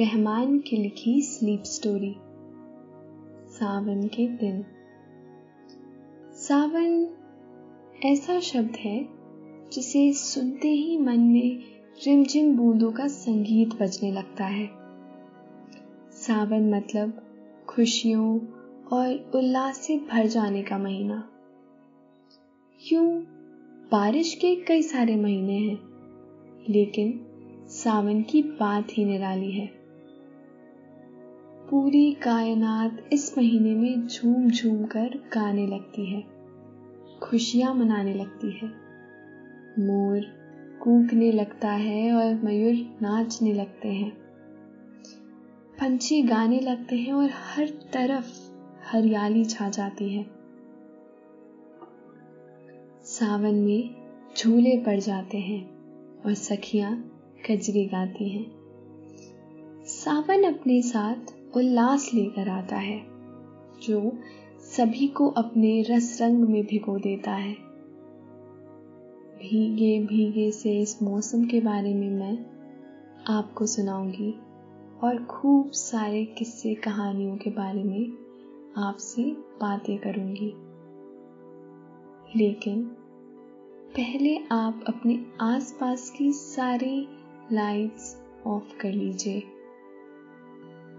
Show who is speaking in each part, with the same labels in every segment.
Speaker 1: रहमान की लिखी sleep story सावन के दिन। सावन ऐसा शब्द है जिसे सुनते ही मन में रिमझिम बूंदों का संगीत बजने लगता है। सावन मतलब खुशियों और उल्लास से भर जाने का महीना। यूँ बारिश के कई सारे महीने हैं, लेकिन सावन की बात ही निराली है। पूरी कायनात इस महीने में झूम झूम कर गाने लगती है, खुशियाँ मनाने लगती है। मोर कूकने लगता है और मयूर नाचने लगते हैं। पंछी गाने लगते हैं और हर तरफ़ हरियाली छा जाती है। सावन में झूले पड़ जाते हैं और सखियाँ कजरी गाती हैं। सावन अपने साथ उल्लास लेकर आता है, जो सभी को अपने रस रंग में भिगो देता है। भीगे भीगे से इस मौसम के बारे में मैं आपको सुनाऊँगी और खूब सारे किस्से कहानियों के बारे में आपसे बातें करूँगी। लेकिन पहले आप अपने आसपास की सारी लाइट्स ऑफ़ कर लीजिए।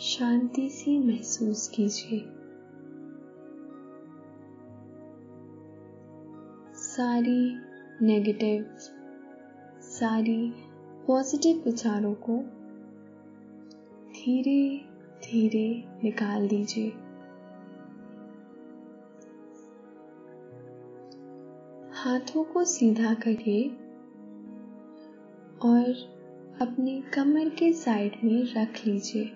Speaker 1: शांति सी महसूस कीजिए। सारी नेगेटिव सारी पॉजिटिव विचारों को धीरे धीरे निकाल दीजिए। हाथों को सीधा करिए और अपनी कमर के साइड में रख लीजिए।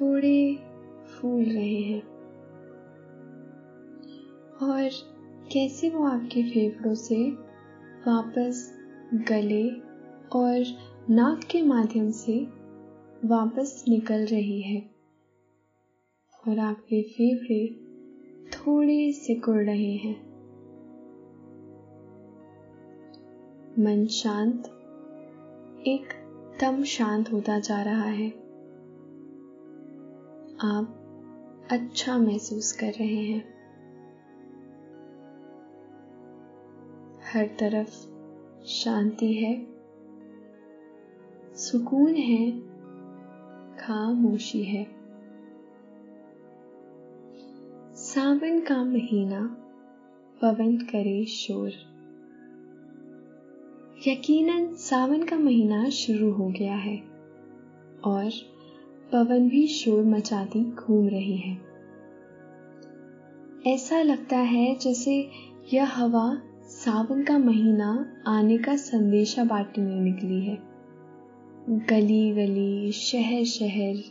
Speaker 1: थोड़े फूल रहे हैं। और कैसे वो आपके फेफड़ों से वापस गले और नाक के माध्यम से वापस निकल रही है? और आपके फेफड़े थोड़े सिकुड़ रहे हैं। मन शांत, एक दम शांत होता जा रहा है। आप अच्छा महसूस कर रहे हैं। हर तरफ़ शांति है। सुकून है, खामोशी है। सावन का महीना पवन करे शोर। यकीनन सावन का महीना शुरू हो गया है और पवन भी शोर मचाती घूम रही है। ऐसा लगता है जैसे यह हवा सावन का महीना आने का संदेशा बांटने निकली है। गली गली, शहर शहर,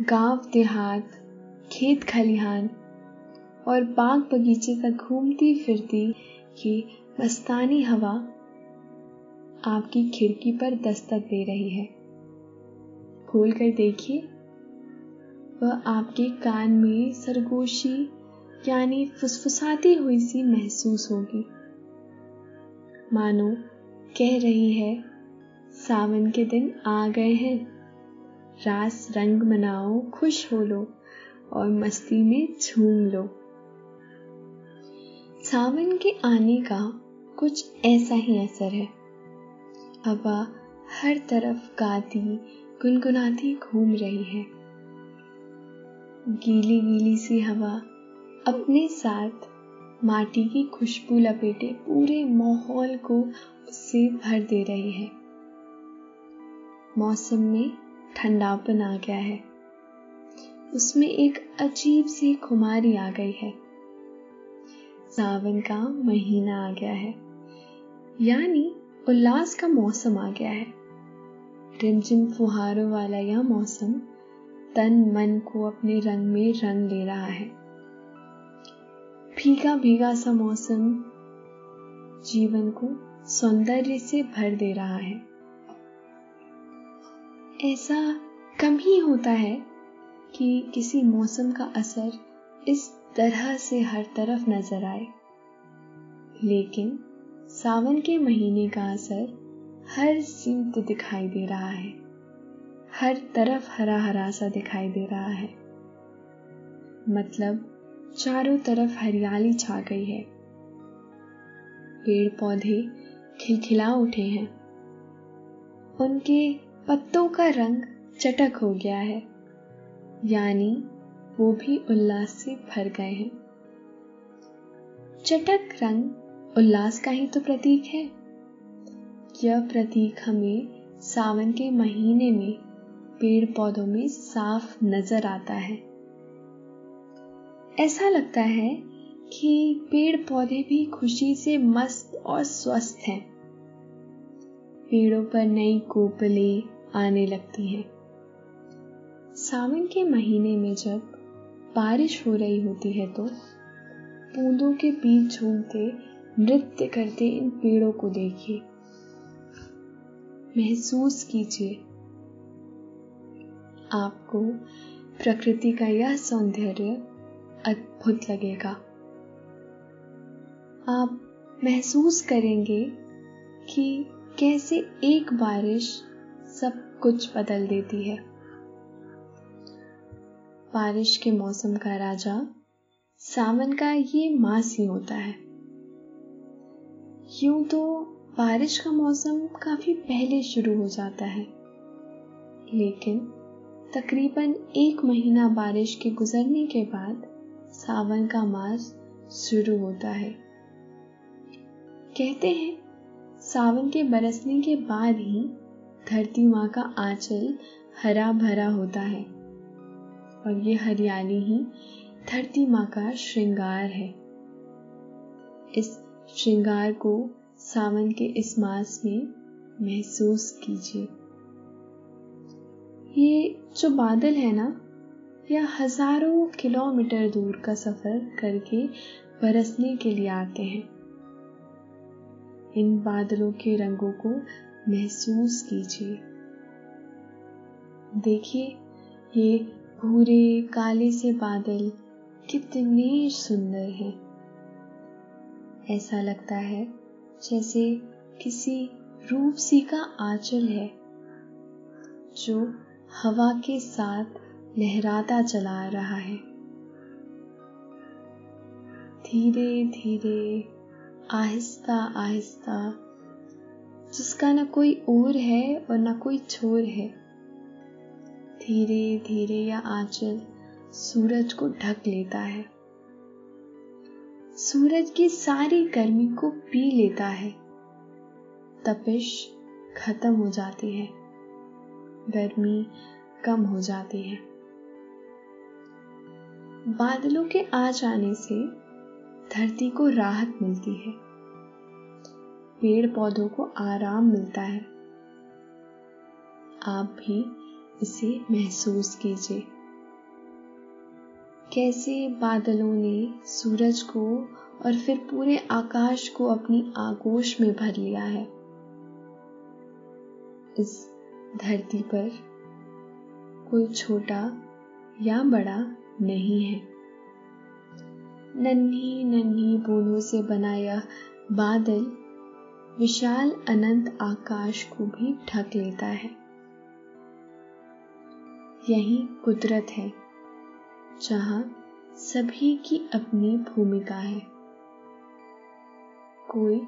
Speaker 1: गाँव देहात, खेत खलिहान और बाग बगीचे तक घूमती फिरती ये मस्तानी हवा आपकी खिड़की पर दस्तक दे रही है। खोल कर देखिए। वह आपके कान में सरगोशी, यानी फुसफुसाती हुई सी महसूस होगी। मानो कह रही है, सावन के दिन आ गए हैं। रास रंग मनाओ, खुश हो लो, और मस्ती में झूम लो। सावन के आने का कुछ ऐसा ही असर है। हवा हर तरफ़ गाती गुनगुनाती घूम रही है। गीली गीली सी हवा अपने साथ माटी की खुशबू लपेटे पूरे माहौल को उससे भर दे रही है। मौसम में ठंडापन आ गया है। उसमें एक अजीब सी खुमारी आ गई है। सावन का महीना आ गया है। यानी उल्लास का मौसम आ गया है। रिमझिम फुहारों वाला यह मौसम तन मन को अपने रंग में रंग ले रहा है। भीगा भीगा सा मौसम जीवन को सौंदर्य से भर दे रहा है। ऐसा कम ही होता है कि किसी मौसम का असर इस तरह से हर तरफ़ नज़र आए। लेकिन सावन के महीने का असर हर सीट दिखाई दे रहा है। हर तरफ़ हरा हरा सा दिखाई दे रहा है। मतलब चारों तरफ़ हरियाली छा गई है। पेड़ पौधे खिलखिला उठे हैं। उनके पत्तों का रंग चटक हो गया है। यानी वो भी उल्लास से भर गए हैं। चटक रंग उल्लास का ही तो प्रतीक है। यह प्रतीक हमें सावन के महीने में पेड़ पौधों में साफ़ नज़र आता है। ऐसा लगता है कि पेड़ पौधे भी खुशी से मस्त और स्वस्थ हैं। पेड़ों पर नई कोपले आने लगती हैं। सावन के महीने में जब बारिश हो रही होती है तो बूंदों के बीच झूमते नृत्य करते इन पेड़ों को देखिए। महसूस कीजिए। आपको प्रकृति का यह सौंदर्य अद्भुत लगेगा। आप महसूस करेंगे कि कैसे एक बारिश सब कुछ बदल देती है। बारिश के मौसम का राजा सावन का ये मास ही होता है। यूँ तो बारिश का मौसम काफ़ी पहले शुरू हो जाता है। लेकिन तकरीबन एक महीना बारिश के गुजरने के बाद सावन का मास शुरू होता है। कहते हैं, सावन के बरसने के बाद ही धरती माँ का आंचल हरा भरा होता है और ये हरियाली ही धरती माँ का श्रृंगार है। इस श्रृंगार को सावन के इस मास में महसूस कीजिए। ये जो बादल है ना यह हज़ारों किलोमीटर दूर का सफ़र करके बरसने के लिए आते हैं। इन बादलों के रंगों को महसूस कीजिए। देखिए, ये भूरे काले से बादल कितने सुंदर हैं। ऐसा लगता है जैसे किसी रूप सी का आंचल है, जो हवा के साथ लहराता चला रहा है। धीरे धीरे आहिस्ता आहिस्ता जिसका ना कोई ओर है और ना कोई छोर है धीरे धीरे यह आंचल सूरज को ढक लेता है। सूरज की सारी गर्मी को पी लेता है। तपिश खत्म हो जाती है। गर्मी कम हो जाती है। बादलों के आ जाने से धरती को राहत मिलती है। पेड़ पौधों को आराम मिलता है। आप भी इसे महसूस कीजिए। कैसे बादलों ने सूरज को और फिर पूरे आकाश को अपनी आगोश में भर लिया है। इस धरती पर कोई छोटा या बड़ा नहीं है। नन्ही नन्ही बूंदों से बना यह बादल विशाल अनंत आकाश को भी ढक लेता है। यही कुदरत है। जहाँ सभी की अपनी भूमिका है। कोई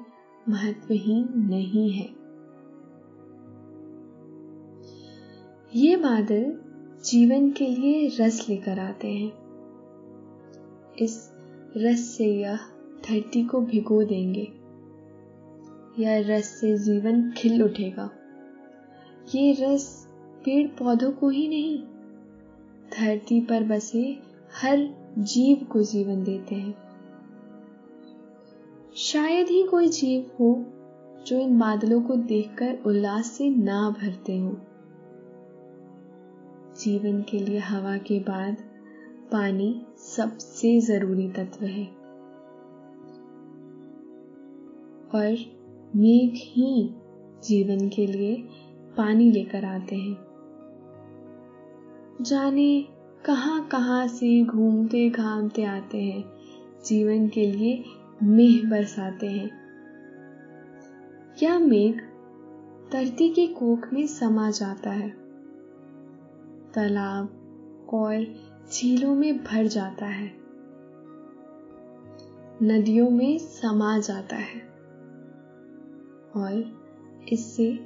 Speaker 1: महत्वहीन नहीं है। ये बादल जीवन के लिए रस लेकर आते हैं। इस रस से यह धरती को भिगो देंगे। यह रस से जीवन खिल उठेगा। ये रस पेड़ पौधों को ही नहीं धरती पर बसे हर जीव को जीवन देते हैं। शायद ही कोई जीव हो जो इन बादलों को देखकर उल्लास से ना भरते हो। जीवन के लिए हवा के बाद पानी सबसे ज़रूरी तत्व है। और मेघ ही जीवन के लिए पानी लेकर आते हैं। जाने कहाँ कहाँ से घूमते घामते आते हैं, जीवन के लिए मेह बरसाते हैं। क्या मेघ धरती की कोख में समा जाता है? तालाब और झीलों में भर जाता है। नदियों में समा जाता है। और इससे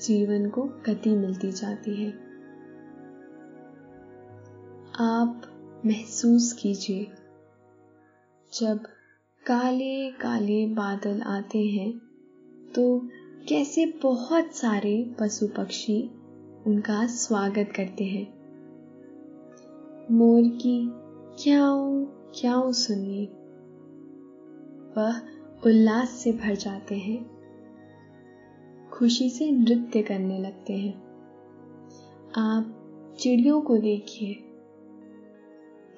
Speaker 1: जीवन को गति मिलती जाती है। आप महसूस कीजिए। जब काले काले बादल आते हैं तो कैसे बहुत सारे पशु पक्षी उनका स्वागत करते हैं। मोर की क्याऊ क्याऊ सुनिए। वह उल्लास से भर जाते हैं। खुशी से नृत्य करने लगते हैं। आप चिड़ियों को देखिए।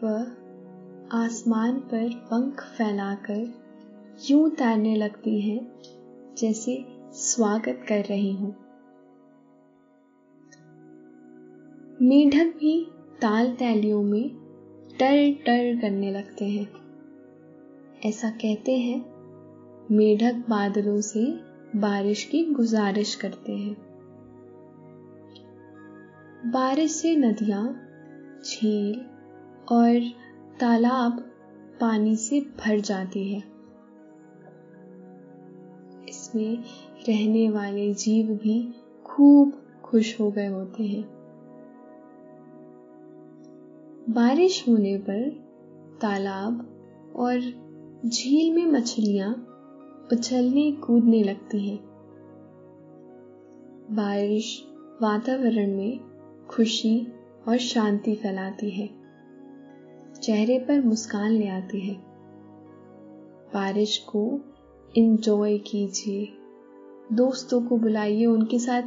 Speaker 1: वह आसमान पर पंख फैलाकर यूँ तैरने लगती हैं, जैसे स्वागत कर रही हूँ। मेढक भी ताल तैलियों में टर टर करने लगते हैं। ऐसा कहते हैं, मेढक बादलों से बारिश की गुजारिश करते हैं। बारिश से नदियाँ, झील और तालाब पानी से भर जाती है। इसमें रहने वाले जीव भी खूब खुश हो गए होते हैं। बारिश होने पर तालाब और झील में मछलियाँ उछलने कूदने लगती हैं। बारिश वातावरण में खुशी और शांति फैलाती है। चेहरे पर मुस्कान ले आती है। बारिश को इंजॉय कीजिए। दोस्तों को बुलाइए, उनके साथ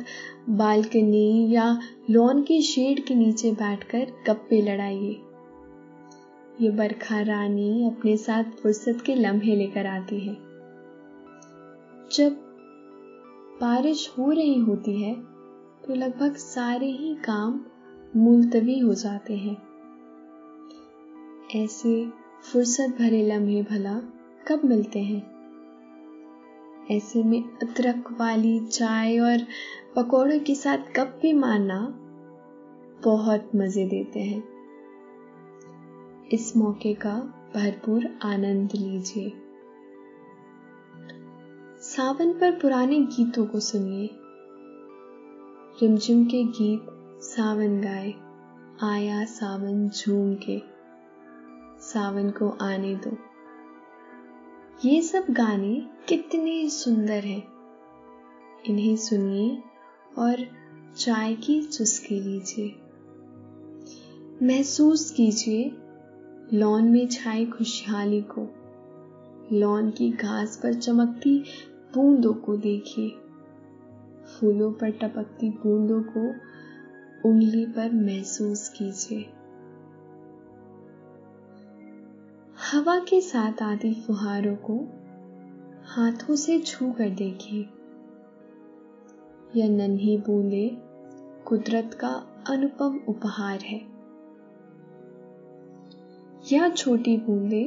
Speaker 1: बालकनी या लॉन के शेड के नीचे बैठकर गप्पे लड़ाइए। ये बरखा रानी अपने साथ फुर्सत के लम्हे लेकर आती है। जब बारिश हो रही होती है तो लगभग सारे ही काम मुलतवी हो जाते हैं। ऐसे फुर्सत भरे लम्हे भला कब मिलते हैं? ऐसे में अदरक वाली चाय और पकौड़ों के साथ गप्पे मारना बहुत मज़े देते हैं। इस मौके का भरपूर आनंद लीजिए। सावन पर पुराने गीतों को सुनिए। रिमझिम के गीत सावन गाए, आया सावन झूम के। सावन को आने दो। ये सब गाने कितने सुंदर हैं। इन्हें सुनिए और चाय की चुस्की लीजिए। महसूस कीजिए लॉन में छाई खुशहाली को। लॉन की घास पर चमकती बूंदों को देखिए। फूलों पर टपकती बूंदों को उंगली पर महसूस कीजिए। हवा के साथ आती फुहारों को हाथों से छू कर देखिए यह नन्ही बूंदे कुदरत का अनुपम उपहार है। यह छोटी बूंदे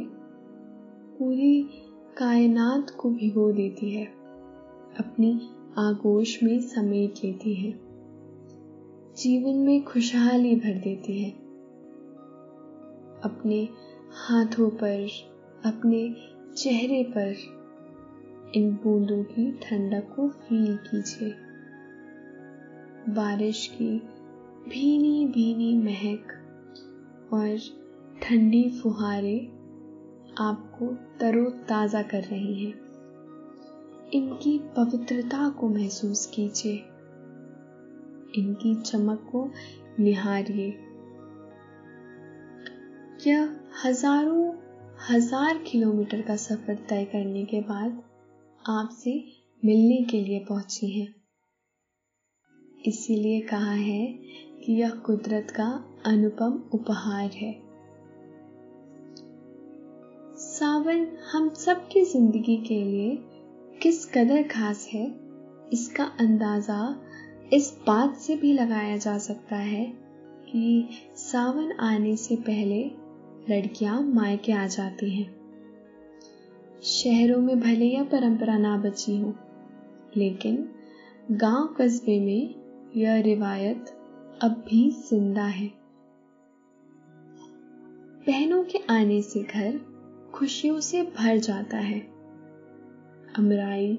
Speaker 1: पूरी कायनात को भिगो देती है, अपनी आगोश में समेट लेती है, जीवन में खुशहाली भर देती है। अपने हाथों पर, अपने चेहरे पर। इन बूंदों की ठंडक को फील कीजिए। बारिश की भीनी भीनी महक और ठंडी फुहारे आपको तरोताजा कर रही हैं। इनकी पवित्रता को महसूस कीजिए। इनकी चमक को निहारिए। क्या हज़ारों, हज़ार किलोमीटर का सफ़र तय करने के बाद आपसे मिलने के लिए पहुँची हैं। इसीलिए कहा है कि यह कुदरत का अनुपम उपहार है। सावन हम सबकी ज़िंदगी के लिए किस कदर खास है, इसका अंदाज़ा इस बात से भी लगाया जा सकता है कि सावन आने से पहले लड़कियाँ मायके आ जाती हैं। शहरों में भले यह परंपरा ना बची हो, लेकिन गाँव कस्बे में यह रिवायत अब भी ज़िंदा है। बहनों के आने से घर खुशियों से भर जाता है। अमराई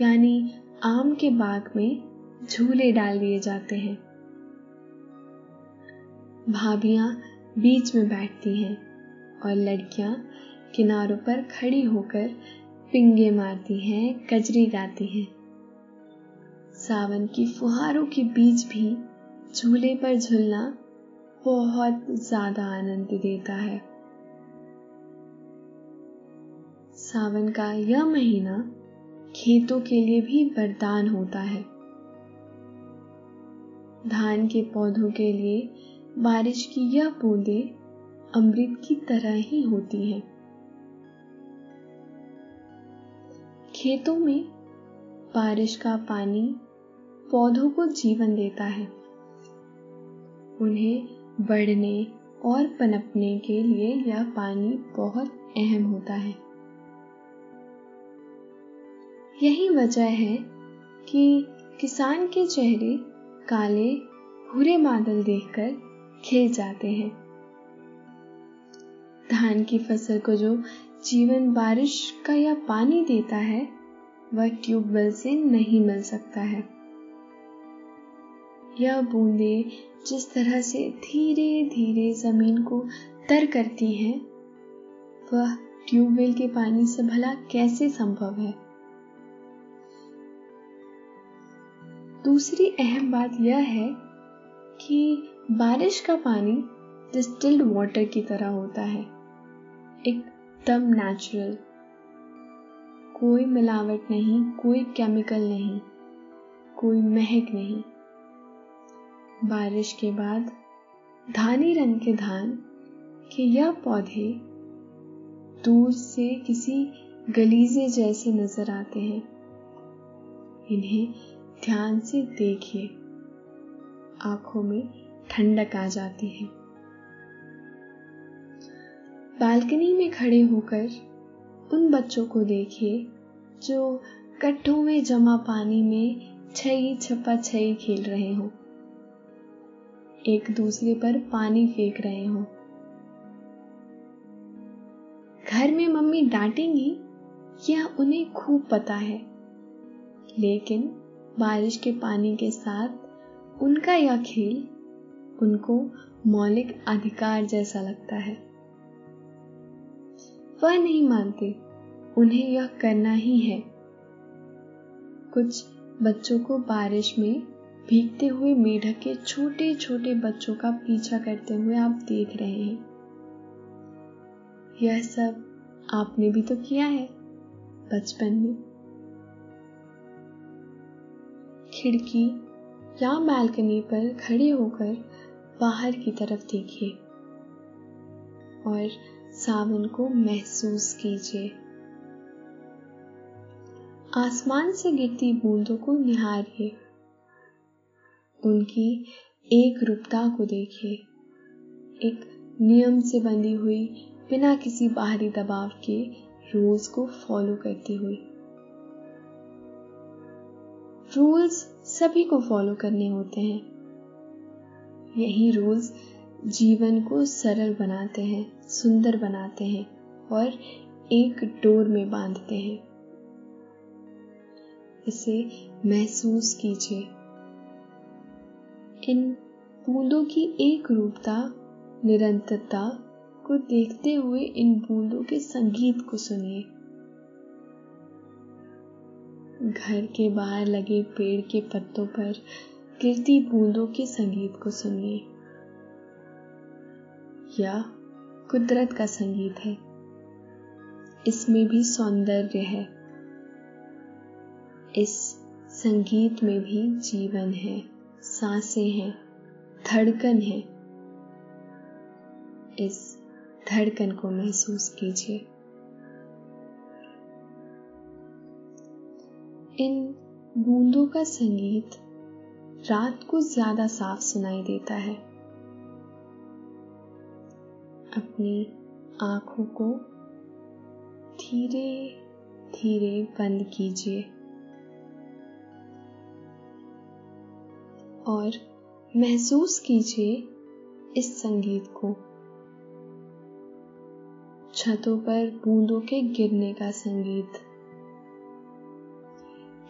Speaker 1: यानी आम के बाग में झूले डाल दिए जाते हैं। भाभियाँ बीच में बैठती हैं और लड़कियाँ किनारों पर खड़ी होकर पिंगे मारती हैं, कजरी गाती हैं। सावन की फुहारों के बीच भी झूले पर झूलना बहुत ज़्यादा आनंद देता है। सावन का यह महीना खेतों के लिए भी वरदान होता है। धान के पौधों के लिए बारिश की यह बूंदे अमृत की तरह ही होती हैं। खेतों में बारिश का पानी पौधों को जीवन देता है। उन्हें बढ़ने और पनपने के लिए यह पानी बहुत अहम होता है। यही वजह है कि किसान के चेहरे काले, भूरे बादल देखकर खिल जाते हैं। धान की फ़सल को जो जीवन बारिश का या पानी देता है, वह ट्यूबवेल से नहीं मिल सकता है। यह बूंदे जिस तरह से धीरे धीरे ज़मीन को तर करती हैं, वह ट्यूबवेल के पानी से भला कैसे संभव है? दूसरी अहम बात यह है कि बारिश का पानी डिस्टिल्ड वाटर की तरह होता है। एकदम नेचुरल कोई मिलावट नहीं, कोई केमिकल नहीं, कोई महक नहीं। बारिश के बाद धानी रंग के धान के यह पौधे दूर से किसी गलीजे जैसे नज़र आते हैं। इन्हें ध्यान से देखिए। आँखों में ठंडक आ जाती है। बालकनी में खड़े होकर उन बच्चों को देखिए, जो कट्टों में जमा पानी में छई छपा छई खेल रहे हो। एक दूसरे पर पानी फेंक रहे हो। घर में मम्मी डांटेंगी, यह उन्हें खूब पता है। लेकिन बारिश के पानी के साथ उनका यह खेल उनको मौलिक अधिकार जैसा लगता है। वह नहीं मानते, उन्हें यह करना ही है। कुछ बच्चों को बारिश में भीगते हुए मेढक के छोटे छोटे बच्चों का पीछा करते हुए आप देख रहे हैं। यह सब आपने भी तो किया है, बचपन में। खिड़की या बालकनी पर खड़े होकर बाहर की तरफ़ देखिए और सावन को महसूस कीजिए। आसमान से गिरती बूंदों को निहारिए। उनकी एक रूपता को देखिए। एक नियम से बंधी हुई, बिना किसी बाहरी दबाव के रूल्स को फॉलो करती हुई। रूल्स सभी को फॉलो करने होते हैं। यही रूल्स जीवन को सरल बनाते हैं, सुंदर बनाते हैं और एक डोर में बांधते हैं। इसे महसूस कीजिए। इन बूंदों की एक रूपता, निरंतरता को देखते हुए इन बूंदों के संगीत को सुनिए। घर के बाहर लगे पेड़ के पत्तों पर गिरती बूंदों के संगीत को सुनिए। या, कुदरत का संगीत है। इसमें भी सौंदर्य है। इस संगीत में भी जीवन है, साँसें हैं, धड़कन है। इस धड़कन को महसूस कीजिए। इन बूंदों का संगीत रात को ज़्यादा साफ़ सुनाई देता है। अपनी आँखों को धीरे धीरे बंद कीजिए। और महसूस कीजिए इस संगीत को। छतों पर बूंदों के गिरने का संगीत।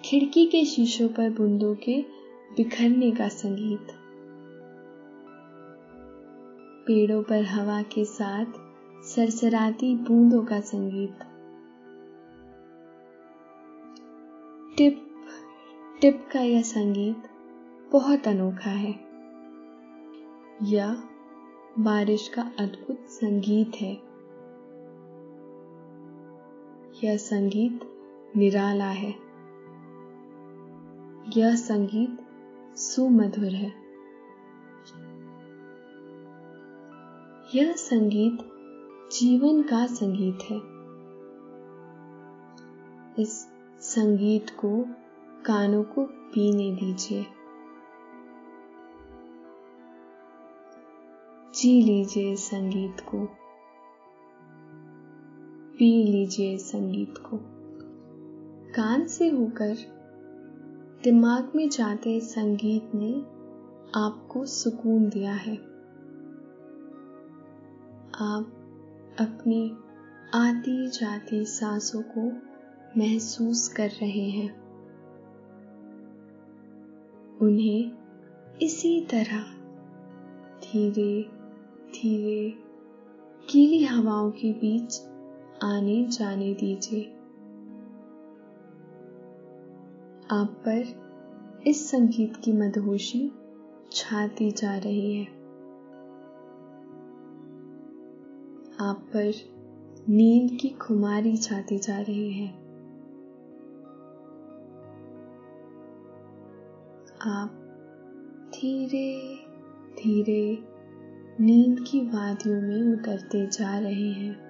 Speaker 1: खिड़की के शीशों पर बूंदों के बिखरने का संगीत। पेड़ों पर हवा के साथ सरसराती बूंदों का संगीत। टिप टिप का यह संगीत बहुत अनोखा है। यह बारिश का अद्भुत संगीत है। यह संगीत निराला है। यह संगीत सुमधुर है। यह संगीत जीवन का संगीत है। इस संगीत को कानों को पीने दीजिए। जी लीजिए संगीत को। पी लीजिए संगीत को। कान से होकर दिमाग में जाते संगीत ने आपको सुकून दिया है। आप अपनी आती जाती सांसों को महसूस कर रहे हैं। उन्हें इसी तरह धीरे धीरे गीली हवाओं के बीच आने जाने दीजिए। आप पर इस संगीत की मदहोशी छाती जा रही है। आप पर नींद की खुमारी छाती जा रही है। आप धीरे धीरे नींद की वादियों में उतरते जा रहे हैं।